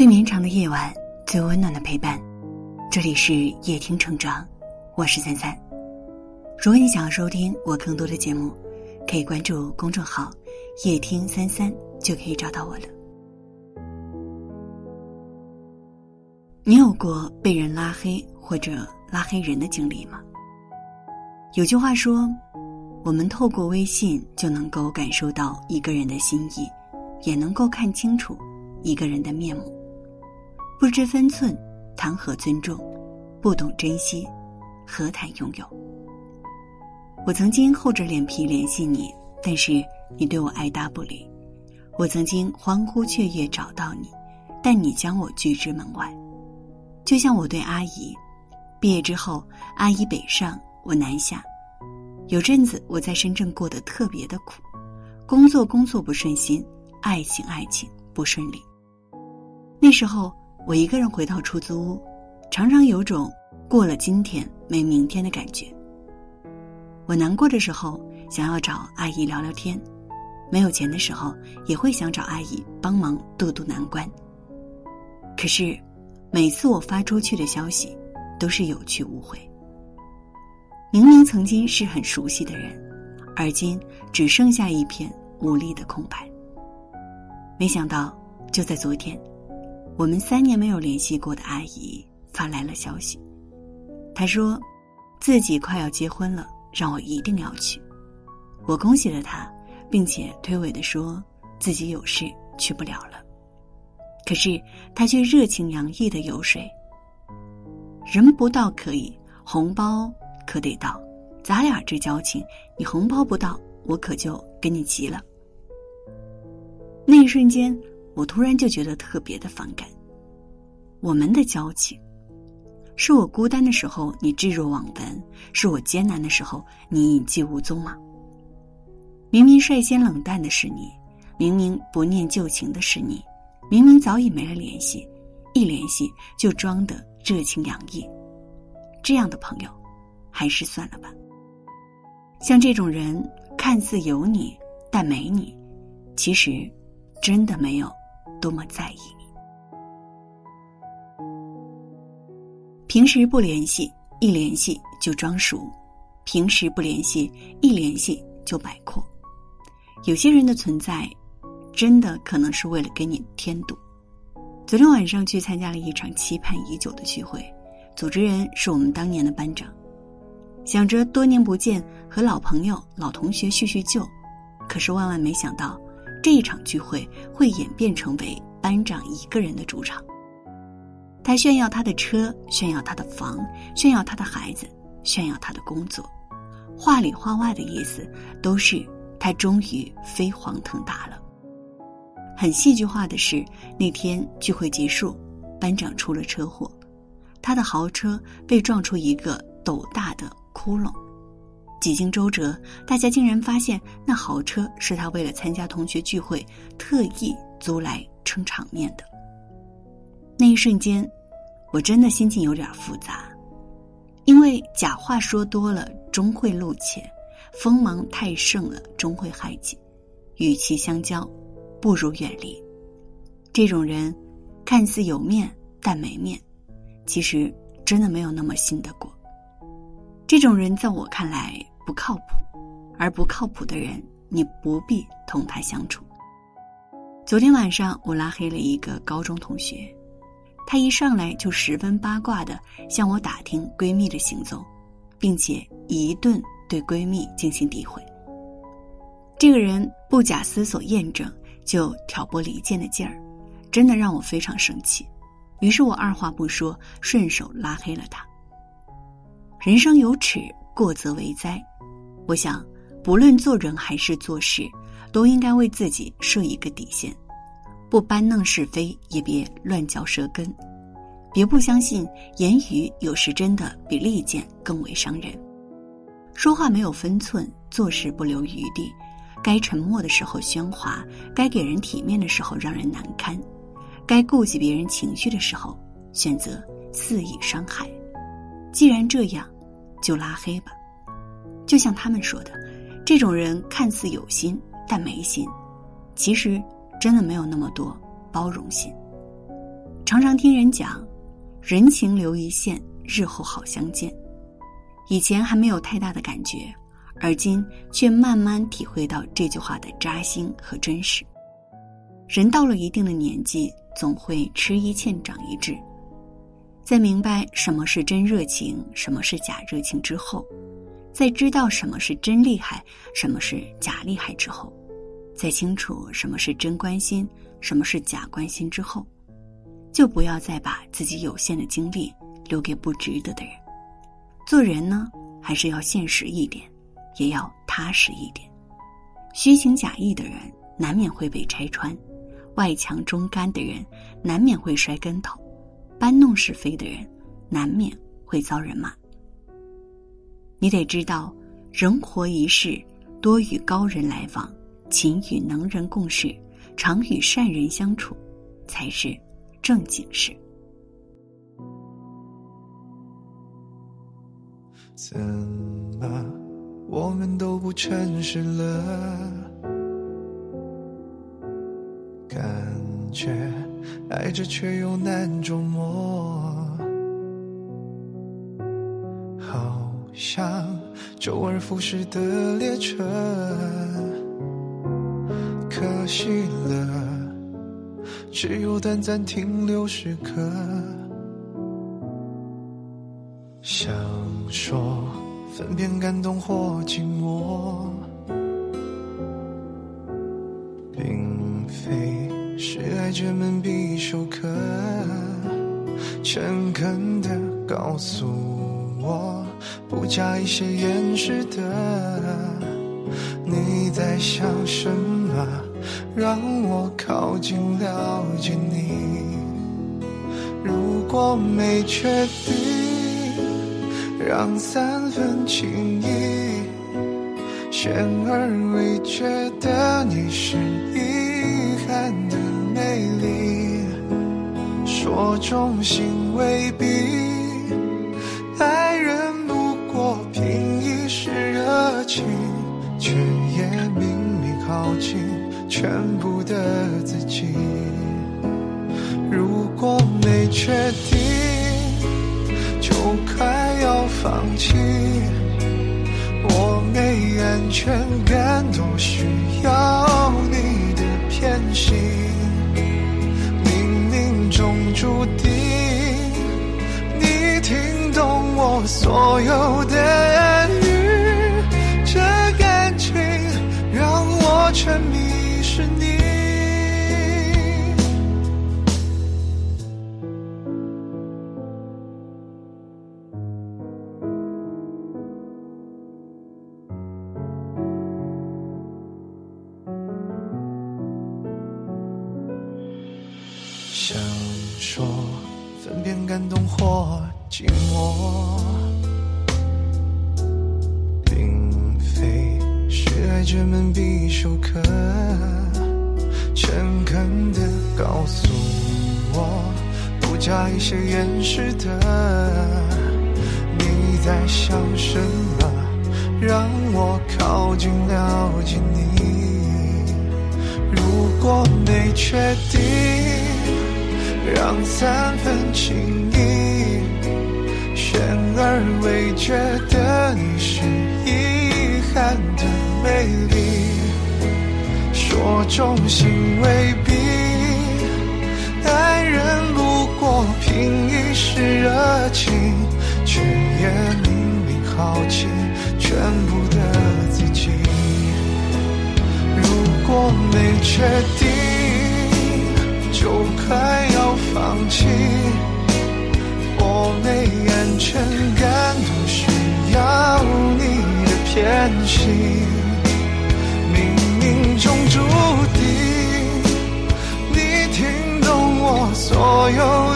最绵长的夜晚，最温暖的陪伴。这里是夜听成长，我是三三。如果你想要收听我更多的节目，可以关注公众号“夜听三三”，就可以找到我了。你有过被人拉黑或者拉黑人的经历吗？有句话说，我们透过微信就能够感受到一个人的心意，也能够看清楚一个人的面目。不知分寸，谈何尊重？不懂珍惜，何谈拥有？我曾经厚着脸皮联系你，但是你对我爱答不理；我曾经欢呼雀跃找到你，但你将我拒之门外。就像我对阿姨，毕业之后，阿姨北上，我南下，有阵子我在深圳过得特别的苦，工作工作不顺心，爱情爱情不顺利。那时候。我一个人回到出租屋，常常有种过了今天没明天的感觉。我难过的时候想要找阿姨聊聊天，没有钱的时候也会想找阿姨帮忙渡渡难关。可是，每次我发出去的消息，都是有去无回。明明曾经是很熟悉的人，而今只剩下一片无力的空白。没想到，就在昨天。我们三年没有联系过的阿姨发来了消息，她说，自己快要结婚了，让我一定要去。我恭喜了她，并且推诿的说自己有事去不了了。可是她却热情洋溢的游说：“人不到可以，红包可得到。咱俩这交情，你红包不到，我可就跟你急了。”那一瞬间。我突然就觉得特别的反感。我们的交情，是我孤单的时候你置若罔闻，是我艰难的时候你隐迹无踪吗？明明率先冷淡的是你，明明不念旧情的是你，明明早已没了联系，一联系就装的热情洋溢。这样的朋友，还是算了吧。像这种人，看似有你，但没你，其实真的没有。多么在意你，平时不联系，一联系就装熟；平时不联系，一联系就摆阔。有些人的存在，真的可能是为了给你添堵。昨天晚上去参加了一场期盼已久的聚会，组织人是我们当年的班长，想着多年不见，和老朋友、老同学叙叙旧，可是万万没想到。这一场聚会会演变成为班长一个人的主场。他炫耀他的车，炫耀他的房，炫耀他的孩子，炫耀他的工作，话里话外的意思都是他终于飞黄腾达了。很戏剧化的是，那天聚会结束，班长出了车祸，他的豪车被撞出一个斗大的窟窿。几经周折，大家竟然发现那豪车是他为了参加同学聚会特意租来撑场面的。那一瞬间，我真的心情有点复杂，因为假话说多了终会露怯，锋芒太盛了终会害己。与其相交，不如远离。这种人看似有面但没面，其实真的没有那么信得过。这种人在我看来。不靠谱，而不靠谱的人，你不必同他相处。昨天晚上，我拉黑了一个高中同学，他一上来就十分八卦的向我打听闺蜜的行踪，并且一顿对闺蜜进行诋毁。这个人不假思索验证就挑拨离间的劲儿，真的让我非常生气。于是我二话不说，顺手拉黑了他。人生有耻。过则为灾，我想，不论做人还是做事，都应该为自己设一个底线，不搬弄是非，也别乱嚼舌根，别不相信言语有时真的比利剑更为伤人。说话没有分寸，做事不留余地，该沉默的时候喧哗，该给人体面的时候让人难堪，该顾及别人情绪的时候选择肆意伤害。既然这样。就拉黑吧，就像他们说的，这种人看似有心，但没心，其实真的没有那么多包容心。常常听人讲“人情留一线，日后好相见”，以前还没有太大的感觉，而今却慢慢体会到这句话的扎心和真实。人到了一定的年纪，总会吃一堑长一智，在明白什么是真热情，什么是假热情之后，在知道什么是真厉害，什么是假厉害之后，在清楚什么是真关心，什么是假关心之后。就不要再把自己有限的精力留给不值得的人。做人呢，还是要现实一点，也要踏实一点。虚情假意的人难免会被拆穿，外强中干的人难免会摔跟头，搬弄是非的人难免会遭人骂。你得知道，人活一世，多与高人来往，勤与能人共事，常与善人相处，才是。正经事。怎么我们都不诚实了？感觉爱着却又难琢磨，好像周而复始的列车，可惜了。只有短暂停留时刻，想说分辨感动或寂寞，是爱者们必修课。诚恳的告诉我，不加一些掩饰的，你在想什么？让我靠近了解你。如果没确定，让三分情意，显而未觉的你是一我忠心未必，爱人不过凭一时热情，却也明明靠近。全部的自己，如果没确定，就快要放弃。我没安全感，都需要你的偏心。中注定，你听懂我所有的感动或寂寞，并非是爱这门必修课。诚恳的告诉我，不加一些掩饰的，你在想什么？让我靠近了解你。如果没确定，让三分情意，悬而未决的你是遗憾的美丽。说忠心未必，爱人不过凭一时热情，却也明明耗尽全部的自己。如果没确定，就快要放弃。我没安全感，都需要你的偏心。冥冥中注定，你听懂我所有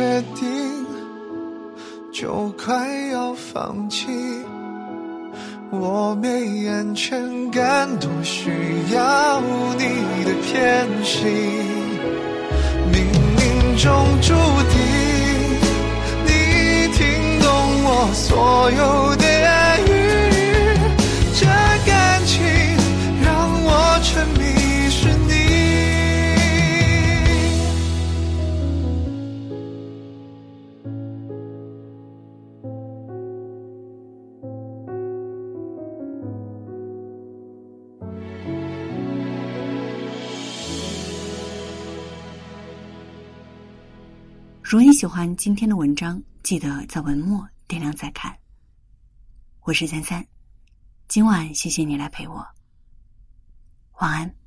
决定就快要放弃我没安全感多需要你的偏心。冥冥中注定你听懂我所有如果你喜欢今天的文章，记得在文末点亮再看。我是三三，今晚谢谢你来陪我，晚安。